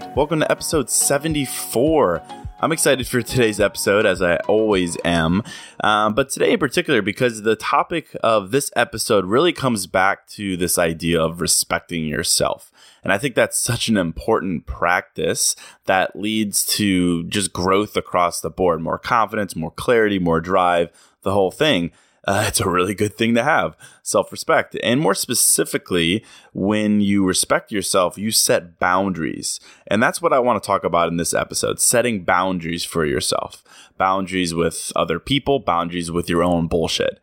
Right, welcome to episode 74. I'm excited for today's episode, as I always am. Um, but today in particular, because the topic of this episode really comes back to this idea of respecting yourself. And I think that's such an important practice that leads to just growth across the board more confidence, more clarity, more drive, the whole thing uh, it's a really good thing to have self respect. And more specifically, when you respect yourself, you set boundaries. And that's what I want to talk about in this episode setting boundaries for yourself, boundaries with other people, boundaries with your own bullshit.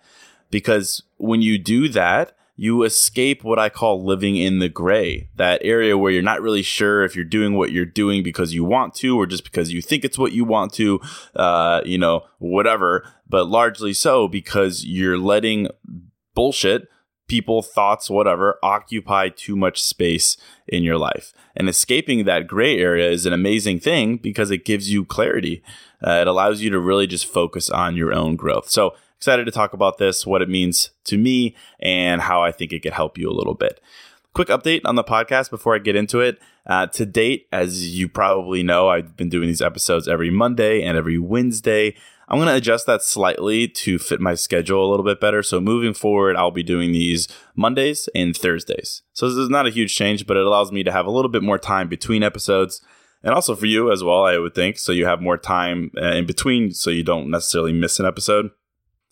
Because when you do that, you escape what I call living in the gray, that area where you're not really sure if you're doing what you're doing because you want to or just because you think it's what you want to, uh, you know, whatever, but largely so because you're letting bullshit, people, thoughts, whatever, occupy too much space in your life. And escaping that gray area is an amazing thing because it gives you clarity. Uh, it allows you to really just focus on your own growth. So, excited to talk about this, what it means to me, and how I think it could help you a little bit. Quick update on the podcast before I get into it. Uh, to date, as you probably know, I've been doing these episodes every Monday and every Wednesday. I'm going to adjust that slightly to fit my schedule a little bit better. So moving forward, I'll be doing these Mondays and Thursdays. So this is not a huge change, but it allows me to have a little bit more time between episodes and also for you as well, I would think. So you have more time uh, in between so you don't necessarily miss an episode.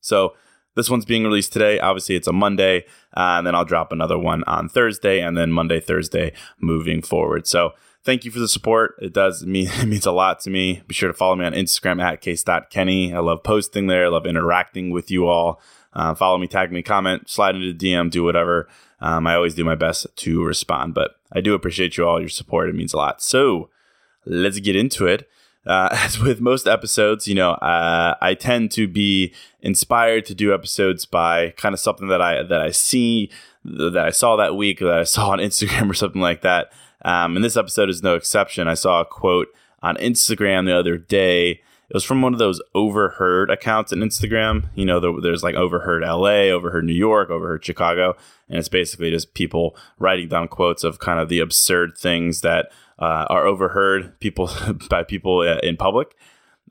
So this one's being released today. Obviously, it's a Monday, uh, and then I'll drop another one on Thursday, and then Monday, Thursday moving forward. So thank you for the support. It does mean it means a lot to me. Be sure to follow me on Instagram at case.kenny. I love posting there. I love interacting with you all. Uh, follow me, tag me, comment, slide into DM, do whatever. Um, I always do my best to respond, but I do appreciate you all. Your support, it means a lot. So let's get into it uh, as with most episodes, you know, uh, I tend to be inspired to do episodes by kind of something that I that I see that I saw that week, that I saw on Instagram or something like that. Um, and this episode is no exception. I saw a quote on Instagram the other day. It was from one of those overheard accounts on Instagram. You know, there's like overheard LA, overheard New York, overheard Chicago. And it's basically just people writing down quotes of kind of the absurd things that uh, are overheard people by people uh, in public.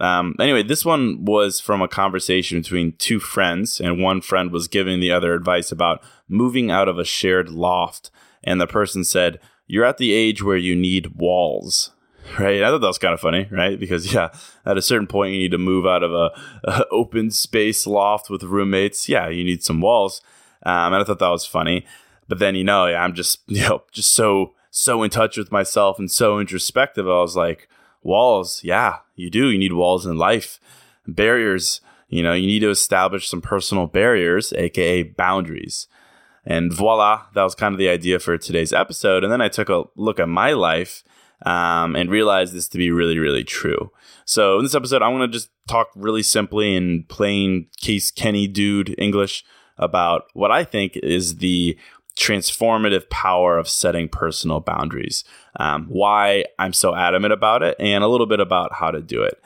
Um, anyway, this one was from a conversation between two friends, and one friend was giving the other advice about moving out of a shared loft. And the person said, You're at the age where you need walls. Right. I thought that was kind of funny, right? Because, yeah, at a certain point, you need to move out of a, a open space loft with roommates. Yeah, you need some walls. Um, and I thought that was funny. But then, you know, I'm just, you know, just so so in touch with myself and so introspective. I was like, walls, yeah, you do. You need walls in life, barriers. You know, you need to establish some personal barriers, aka boundaries. And voila, that was kind of the idea for today's episode. And then I took a look at my life um, and realize this to be really, really true. So in this episode, I want to just talk really simply in plain Case Kenny dude English about what I think is the transformative power of setting personal boundaries, um, why I'm so adamant about it, and a little bit about how to do it.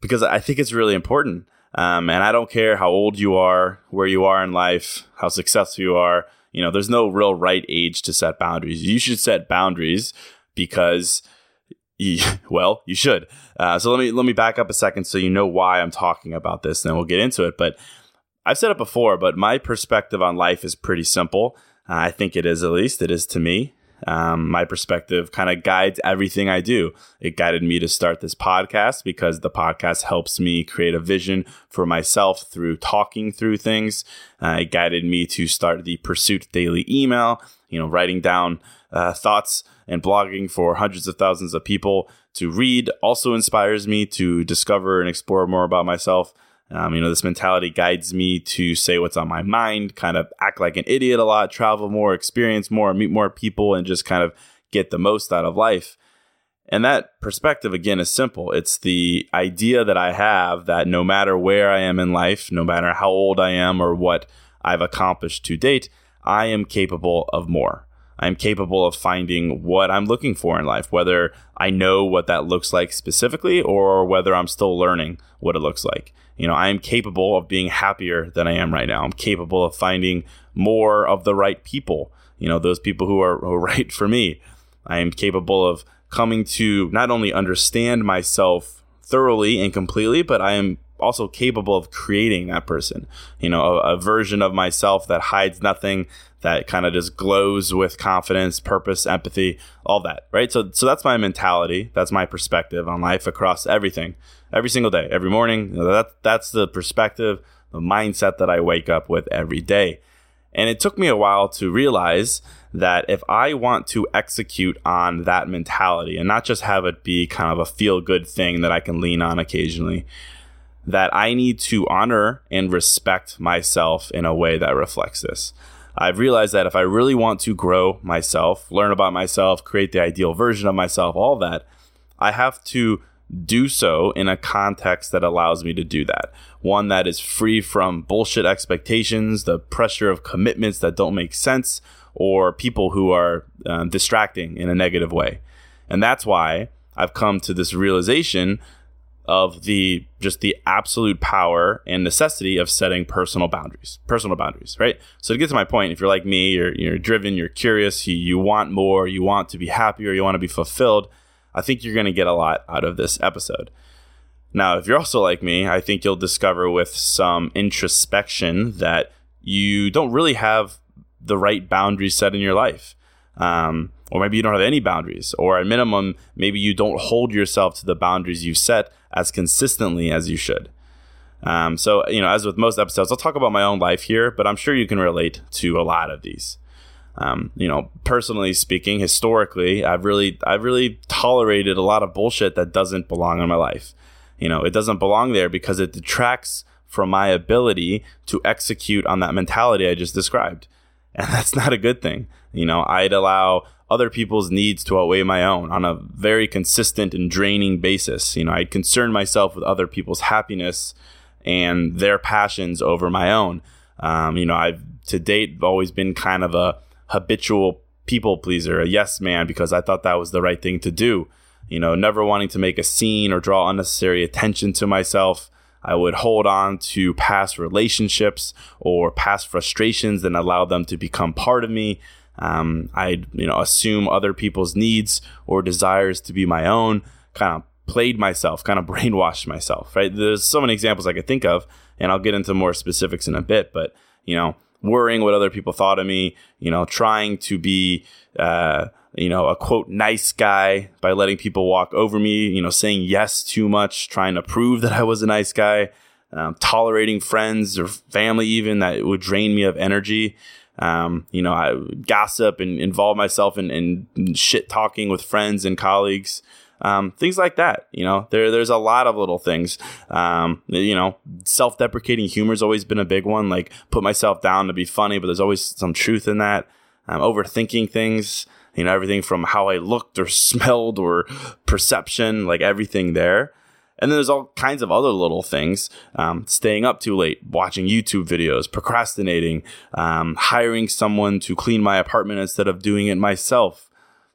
Because I think it's really important. Um, and I don't care how old you are, where you are in life, how successful you are. You know, there's no real right age to set boundaries. You should set boundaries because, you, well, you should. Uh, so let me let me back up a second so you know why I'm talking about this, and then we'll get into it. But I've said it before, but my perspective on life is pretty simple. Uh, I think it is at least. It is to me. Um, my perspective kind of guides everything I do. It guided me to start this podcast because the podcast helps me create a vision for myself through talking through things. Uh, it guided me to start the Pursuit Daily email, you know, writing down uh, thoughts and blogging for hundreds of thousands of people to read also inspires me to discover and explore more about myself. Um, you know, this mentality guides me to say what's on my mind, kind of act like an idiot a lot, travel more, experience more, meet more people, and just kind of get the most out of life. And that perspective, again, is simple. It's the idea that I have that no matter where I am in life, no matter how old I am or what I've accomplished to date, I am capable of more. I'm capable of finding what I'm looking for in life, whether I know what that looks like specifically or whether I'm still learning what it looks like. You know, I am capable of being happier than I am right now. I'm capable of finding more of the right people, you know, those people who are, right for me. I am capable of coming to not only understand myself thoroughly and completely, but I am also capable of creating that person. You know, a, a version of myself that hides nothing, that kind of just glows with confidence, purpose, empathy, all that, right? So, so that's my mentality. That's my perspective on life across everything, every single day, every morning. You know, that that's the perspective, the mindset that I wake up with every day. And it took me a while to realize that if I want to execute on that mentality and not just have it be kind of a feel good thing that I can lean on occasionally, that I need to honor and respect myself in a way that reflects this. I've realized that if I really want to grow myself, learn about myself, create the ideal version of myself, all that, I have to do so in a context that allows me to do that. One that is free from bullshit expectations, the pressure of commitments that don't make sense, or people who are um, distracting in a negative way. And that's why I've come to this realization of the just the absolute power and necessity of setting personal boundaries personal boundaries right? So to get to my point if you're like me you're, you're driven you're curious you, you want more you want to be happier you want to be fulfilled i think you're going to get a lot out of this episode. Now if you're also like me i think you'll discover with some introspection that you don't really have the right boundaries set in your life um, or maybe you don't have any boundaries, or at minimum, maybe you don't hold yourself to the boundaries you've set as consistently as you should. Um, so, you know, as with most episodes, I'll talk about my own life here, but I'm sure you can relate to a lot of these. Um, you know, personally speaking, historically, I've really, I've really tolerated a lot of bullshit that doesn't belong in my life. You know, it doesn't belong there because it detracts from my ability to execute on that mentality I just described. And that's not a good thing. You know, I'd allow other people's needs to outweigh my own on a very consistent and draining basis. You know, I'd concern myself with other people's happiness and their passions over my own. Um, you know, I've to date always been kind of a habitual people pleaser, a yes man, because I thought that was the right thing to do. You know, never wanting to make a scene or draw unnecessary attention to myself. I would hold on to past relationships or past frustrations and allow them to become part of me. Um, I you know assume other people's needs or desires to be my own. Kind of played myself, kind of brainwashed myself. Right? There's so many examples I could think of, and I'll get into more specifics in a bit. But you know, worrying what other people thought of me. You know, trying to be. Uh, you know, a quote nice guy by letting people walk over me, you know, saying yes too much, trying to prove that I was a nice guy, um, tolerating friends or family even that would drain me of energy. Um, you know, I gossip and involve myself in, in shit talking with friends and colleagues. Um, things like that. You know, there there's a lot of little things. Um, you know, self-deprecating humor has always been a big one. Like put myself down to be funny, but there's always some truth in that. Um, overthinking things. You know, everything from how I looked or smelled or perception, like everything there. And then there's all kinds of other little things um, staying up too late, watching YouTube videos, procrastinating, um, hiring someone to clean my apartment instead of doing it myself,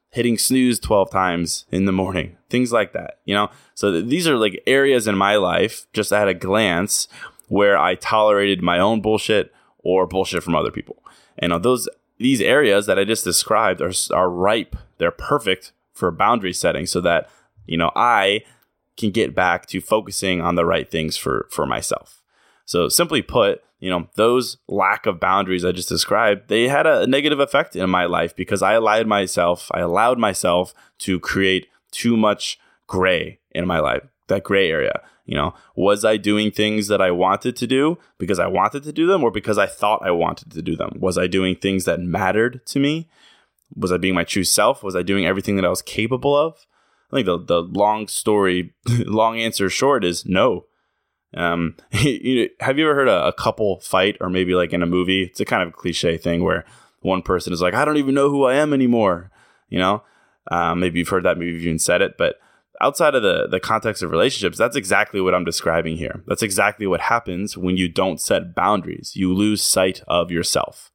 hitting snooze 12 times in the morning, things like that, you know? So th- these are like areas in my life, just at a glance, where I tolerated my own bullshit or bullshit from other people. And those these areas that I just described are, are ripe. They're perfect for boundary setting so that, you know, I can get back to focusing on the right things for for myself. So simply put, you know, those lack of boundaries I just described, they had a negative effect in my life because I allowed myself, I allowed myself to create too much gray in my life, that gray area. You know, was I doing things that I wanted to do because I wanted to do them or because I thought I wanted to do them? Was I doing things that mattered to me? Was I being my true self? Was I doing everything that I was capable of? I think the the long story, long answer short is no. Um, you have you ever heard a, a, couple fight, or maybe like in a movie? It's a kind of cliche thing where one person is like, "I don't even know who I am anymore." You know, um, maybe you've heard that, maybe you've even said it, but outside of the the context of relationships, that's exactly what I'm describing here. That's exactly what happens when you don't set boundaries. You lose sight of yourself,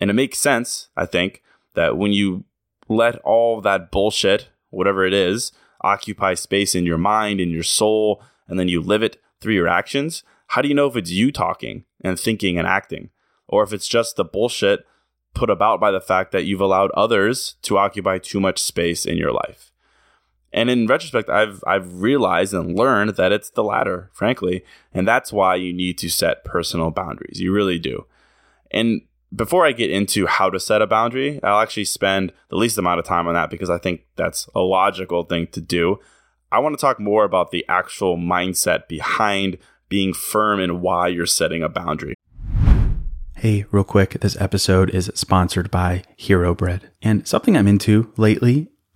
and it makes sense, I think, that when you let all that bullshit whatever it is, occupy space in your mind, in your soul, and then you live it through your actions, how do you know if it's you talking and thinking and acting? Or if it's just the bullshit put about by the fact that you've allowed others to occupy too much space in your life? And in retrospect, I've I've realized and learned that it's the latter, frankly, and that's why you need to set personal boundaries. You really do. And before I get into how to set a boundary, I'll actually spend the least amount of time on that because I think that's a logical thing to do. I want to talk more about the actual mindset behind being firm and why you're setting a boundary. Hey, real quick, this episode is sponsored by Hero Bread. And something I'm into lately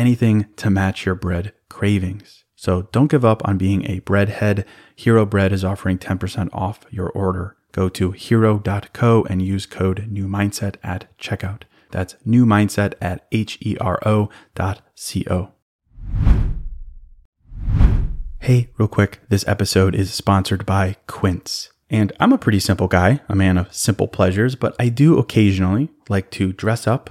anything to match your bread cravings. So don't give up on being a breadhead. Hero Bread is offering 10% off your order. Go to hero.co and use code new mindset at checkout. That's new mindset at H E R O dot C O. Hey, real quick, this episode is sponsored by Quince. And I'm a pretty simple guy, a man of simple pleasures, but I do occasionally like to dress up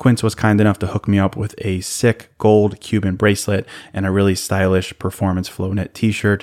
Quince was kind enough to hook me up with a sick gold Cuban bracelet and a really stylish performance flow knit t shirt.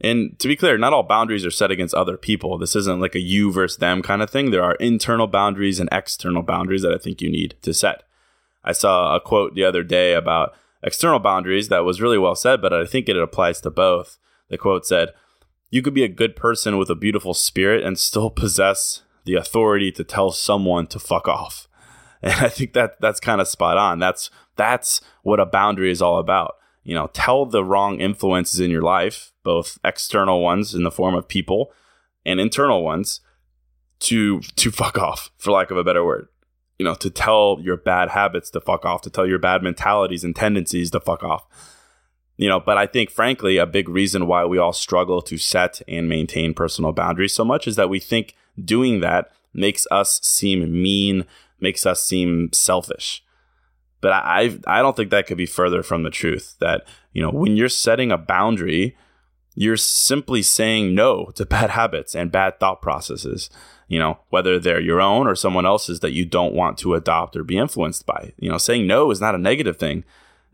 And to be clear, not all boundaries are set against other people. This isn't like a you versus them kind of thing. There are internal boundaries and external boundaries that I think you need to set. I saw a quote the other day about external boundaries that was really well said, but I think it applies to both. The quote said, you could be a good person with a beautiful spirit and still possess the authority to tell someone to fuck off. And I think that that's kind of spot on. That's that's what a boundary is all about. You know, tell the wrong influences in your life, both external ones in the form of people and internal ones, to to fuck off, for lack of a better word. You know, to tell your bad habits to fuck off, to tell your bad mentalities and tendencies to fuck off you know but i think frankly a big reason why we all struggle to set and maintain personal boundaries so much is that we think doing that makes us seem mean makes us seem selfish but i i don't think that could be further from the truth that you know when you're setting a boundary you're simply saying no to bad habits and bad thought processes you know whether they're your own or someone else's that you don't want to adopt or be influenced by you know saying no is not a negative thing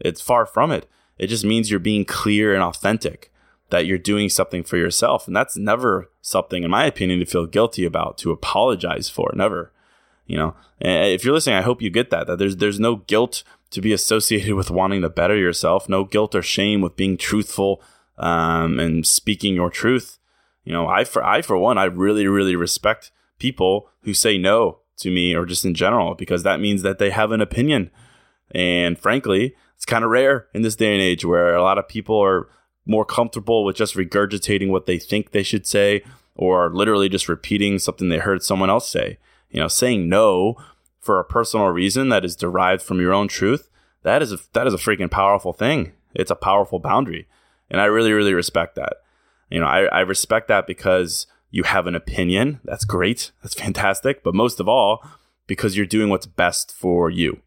it's far from it it just means you're being clear and authentic that you're doing something for yourself. And that's never something, in my opinion, to feel guilty about, to apologize for. Never. You know, and if you're listening, I hope you get that, that there's there's no guilt to be associated with wanting to better yourself, no guilt or shame with being truthful um, and speaking your truth. You know, I for I for one, I really, really respect people who say no to me or just in general, because that means that they have an opinion. And frankly, it's kind of rare in this day and age where a lot of people are more comfortable with just regurgitating what they think they should say or literally just repeating something they heard someone else say. You know, saying no for a personal reason that is derived from your own truth, that is a, that is a freaking powerful thing. It's a powerful boundary. And I really, really respect that. You know, I, I respect that because you have an opinion. That's great. That's fantastic. But most of all, because you're doing what's best for you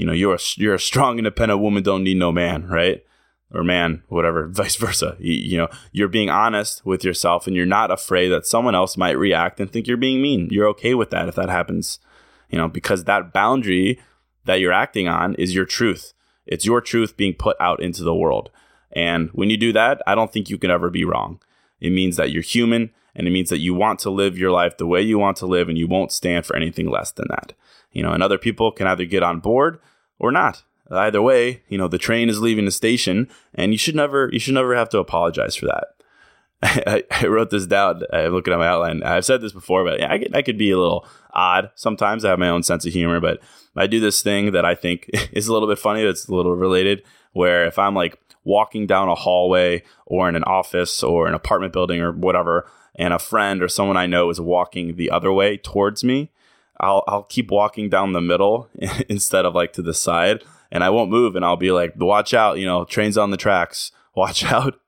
you know you're a, you're a strong independent woman don't need no man right or man whatever vice versa you, you, know you're being honest with yourself and you're not afraid that someone else might react and think you're being mean you're okay with that if that happens you know because that boundary that you're acting on is your truth it's your truth being put out into the world and when you do that i don't think you can ever be wrong it means that you're human and it means that you want to live your life the way you want to live and you won't stand for anything less than that you know and other people can either get on board or not. Either way, you know, the train is leaving the station and you should never you should never have to apologize for that. I, wrote this down. I'm looking at my outline. I've said this before, but I, could, I could be a little odd sometimes. I have my own sense of humor, but I do this thing that I think is a little bit funny. That's a little related. Where if I'm like walking down a hallway or in an office or an apartment building or whatever, and a friend or someone I know is walking the other way towards me, I'll I'll keep walking down the middle instead of like to the side, and I won't move, and I'll be like, "Watch out! You know, trains on the tracks. Watch out!"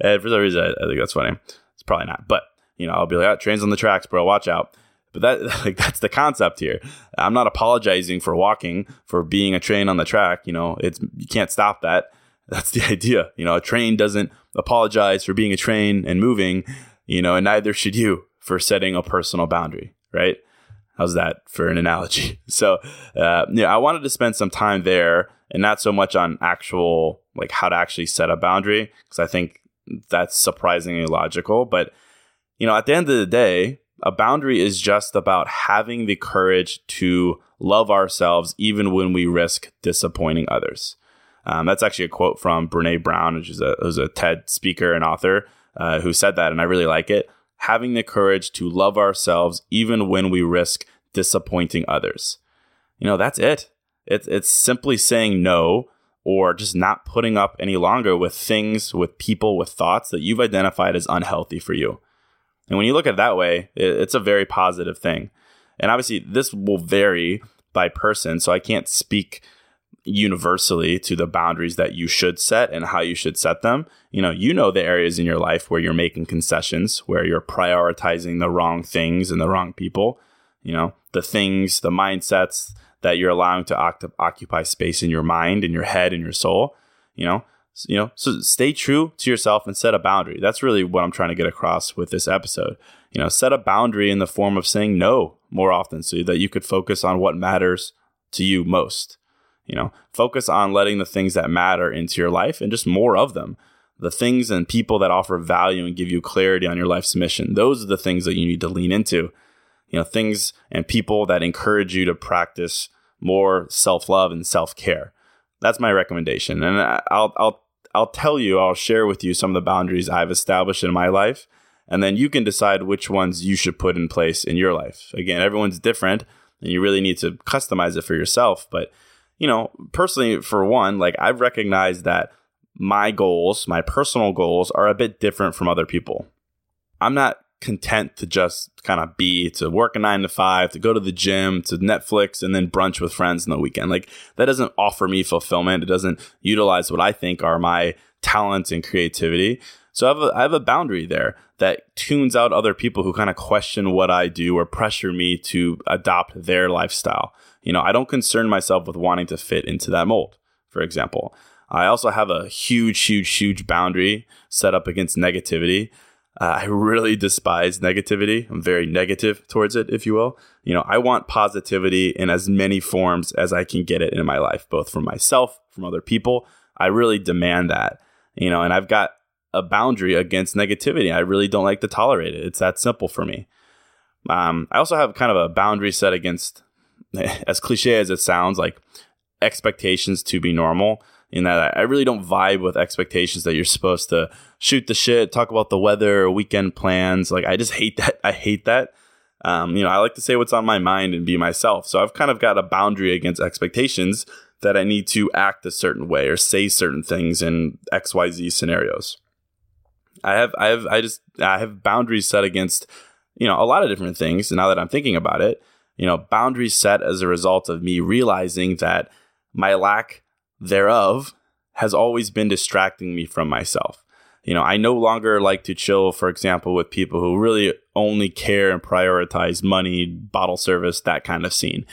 And for some reason, I, I think that's funny. It's probably not, but you know, I'll be like, oh, "Trains on the tracks, bro. Watch out!" But that like that's the concept here. I'm not apologizing for walking for being a train on the track. You know, it's you can't stop that. That's the idea. You know, a train doesn't apologize for being a train and moving. You know, and neither should you for setting a personal boundary, right? How's that for an analogy? So, uh, yeah, I wanted to spend some time there and not so much on actual, like how to actually set a boundary, because I think that's surprisingly logical. But, you know, at the end of the day, a boundary is just about having the courage to love ourselves even when we risk disappointing others. Um, that's actually a quote from Brene Brown, which is a, who's a TED speaker and author uh, who said that, and I really like it having the courage to love ourselves even when we risk disappointing others. You know, that's it. It's it's simply saying no or just not putting up any longer with things, with people, with thoughts that you've identified as unhealthy for you. And when you look at it that way, it's a very positive thing. And obviously, this will vary by person. So I can't speak universally to the boundaries that you should set and how you should set them. You know, you know the areas in your life where you're making concessions, where you're prioritizing the wrong things and the wrong people, you know, the things, the mindsets that you're allowing to oct- occupy space in your mind, in your head, in your soul, you know. You know, so stay true to yourself and set a boundary. That's really what I'm trying to get across with this episode. You know, set a boundary in the form of saying no more often so that you could focus on what matters to you most you know, focus on letting the things that matter into your life and just more of them. The things and people that offer value and give you clarity on your life's mission. Those are the things that you need to lean into. You know, things and people that encourage you to practice more self-love and self-care. That's my recommendation. And I'll I'll I'll tell you, I'll share with you some of the boundaries I've established in my life And then you can decide which ones you should put in place in your life. Again, everyone's different and you really need to customize it for yourself. But, you know, personally, for one, like I've recognized that my goals, my personal goals, are a bit different from other people. I'm not content to just kind of be to work a nine to five, to go to the gym, to Netflix, and then brunch with friends in the weekend. Like that doesn't offer me fulfillment. It doesn't utilize what I think are my talents and creativity. So I have a, I have a boundary there that tunes out other people who kind of question what I do or pressure me to adopt their lifestyle. You know, I don't concern myself with wanting to fit into that mold, for example. I also have a huge, huge, huge boundary set up against negativity. Uh, I really despise negativity. I'm very negative towards it, if you will. You know, I want positivity in as many forms as I can get it in my life, both from myself, from other people. I really demand that, you know, and I've got a boundary against negativity. I really don't like to tolerate it. It's that simple for me. Um, I also have kind of a boundary set against, as cliche as it sounds, like expectations to be normal in that I really don't vibe with expectations that you're supposed to shoot the shit, talk about the weather, weekend plans. Like I just hate that. I hate that. Um, you know, I like to say what's on my mind and be myself. So I've kind of got a boundary against expectations that I need to act a certain way or say certain things in XYZ scenarios. I have I have I just I have boundaries set against, you know, a lot of different things. And now that I'm thinking about it, you know, boundaries set as a result of me realizing that my lack thereof has always been distracting me from myself. You know, I no longer like to chill, for example, with people who really only care and prioritize money, bottle service, that kind of scene.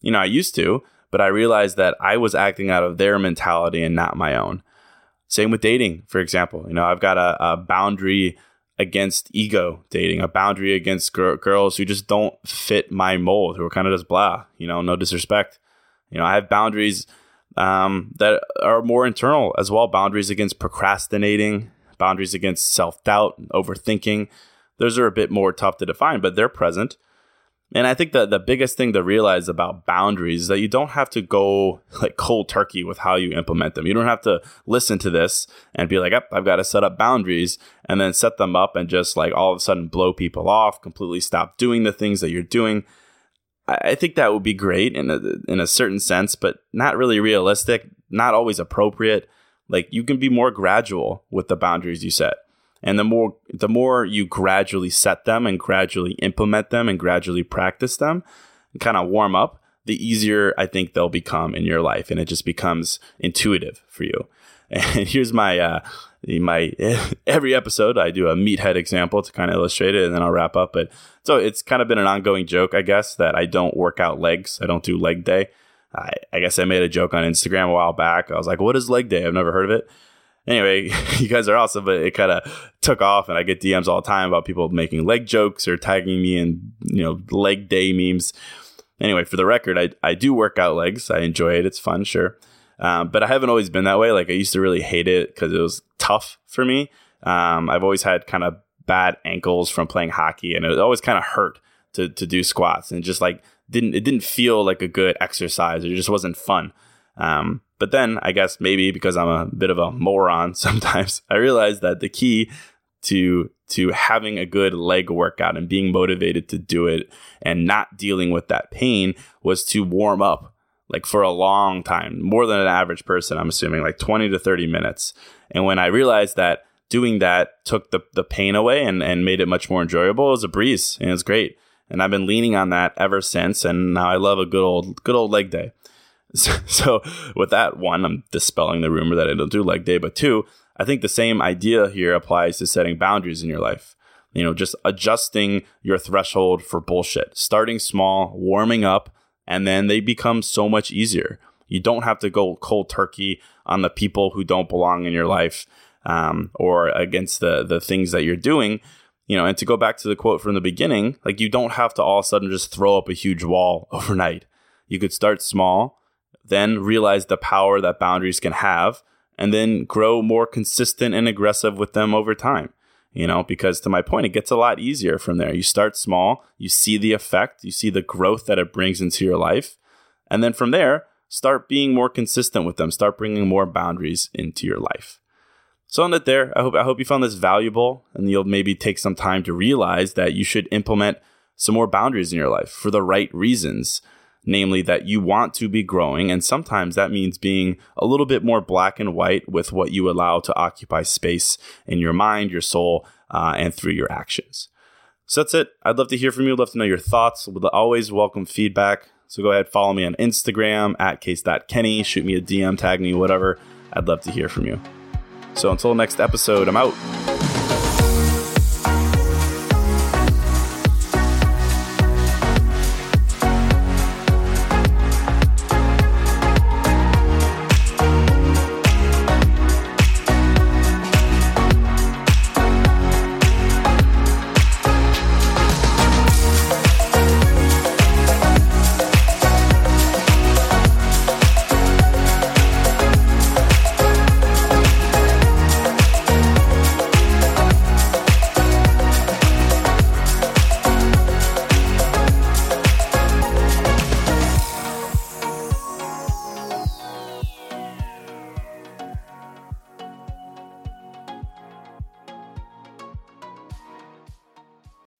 You know, I used to, but I realized that I was acting out of their mentality and not my own. Same with dating, for example. You know, I've got a, a boundary against ego dating, a boundary against gr- girls who just don't fit my mold, who are kind of just blah, you know, no disrespect. You know, I have boundaries um, that are more internal as well boundaries against procrastinating, boundaries against self doubt, overthinking. Those are a bit more tough to define, but they're present. And I think that the biggest thing to realize about boundaries is that you don't have to go like cold turkey with how you implement them. You don't have to listen to this and be like, I've got to set up boundaries and then set them up and just like all of a sudden blow people off, completely stop doing the things that you're doing. I think that would be great in a in a certain sense, but not really realistic, not always appropriate. Like you can be more gradual with the boundaries you set. And the more the more you gradually set them and gradually implement them and gradually practice them and kind of warm up, the easier I think they'll become in your life and it just becomes intuitive for you. And here's my uh, my every episode I do a meathead example to kind of illustrate it, and then I'll wrap up. But so it's kind of been an ongoing joke, I guess, that I don't work out legs. I don't do leg day. I, I guess I made a joke on Instagram a while back. I was like, "What is leg day? I've never heard of it." Anyway, you guys are awesome, but it kind of took off, and I get DMs all the time about people making leg jokes or tagging me in, you know, leg day memes. Anyway, for the record, I I do work out legs. I enjoy it. It's fun, sure. Um, but I haven't always been that way. Like I used to really hate it because it was tough for me. Um, I've always had kind of bad ankles from playing hockey, and it always kind of hurt to to do squats, and just like didn't it didn't feel like a good exercise. It just wasn't fun. Um, but then I guess maybe because I'm a bit of a moron sometimes, I realized that the key to to having a good leg workout and being motivated to do it and not dealing with that pain was to warm up like for a long time, more than an average person, I'm assuming, like 20 to 30 minutes. And when I realized that doing that took the, the pain away and, and made it much more enjoyable, it was a breeze and it's great. And I've been leaning on that ever since. And now I love a good old, good old leg day. So, so with that, one, I'm dispelling the rumor that I don't do leg day. But two, I think the same idea here applies to setting boundaries in your life. You know, just adjusting your threshold for bullshit, starting small, warming up, and then they become so much easier. You don't have to go cold turkey on the people who don't belong in your life um, or against the the things that you're doing. You know, and to go back to the quote from the beginning, like you don't have to all of a sudden just throw up a huge wall overnight. You could start small, then realize the power that boundaries can have, and then grow more consistent and aggressive with them over time you know, because to my point, it gets a lot easier from there. You start small, you see the effect, you see the growth that it brings into your life. And then from there, start being more consistent with them, start bringing more boundaries into your life. So on that there, I hope I hope you found this valuable and you'll maybe take some time to realize that you should implement some more boundaries in your life for the right reasons. Namely, that you want to be growing, and sometimes that means being a little bit more black and white with what you allow to occupy space in your mind, your soul, uh, and through your actions. So that's it. I'd love to hear from you. I'd love to know your thoughts. Would always welcome feedback. So go ahead, follow me on Instagram at case.kenny. Shoot me a DM, tag me, whatever. I'd love to hear from you. So until next episode, I'm out.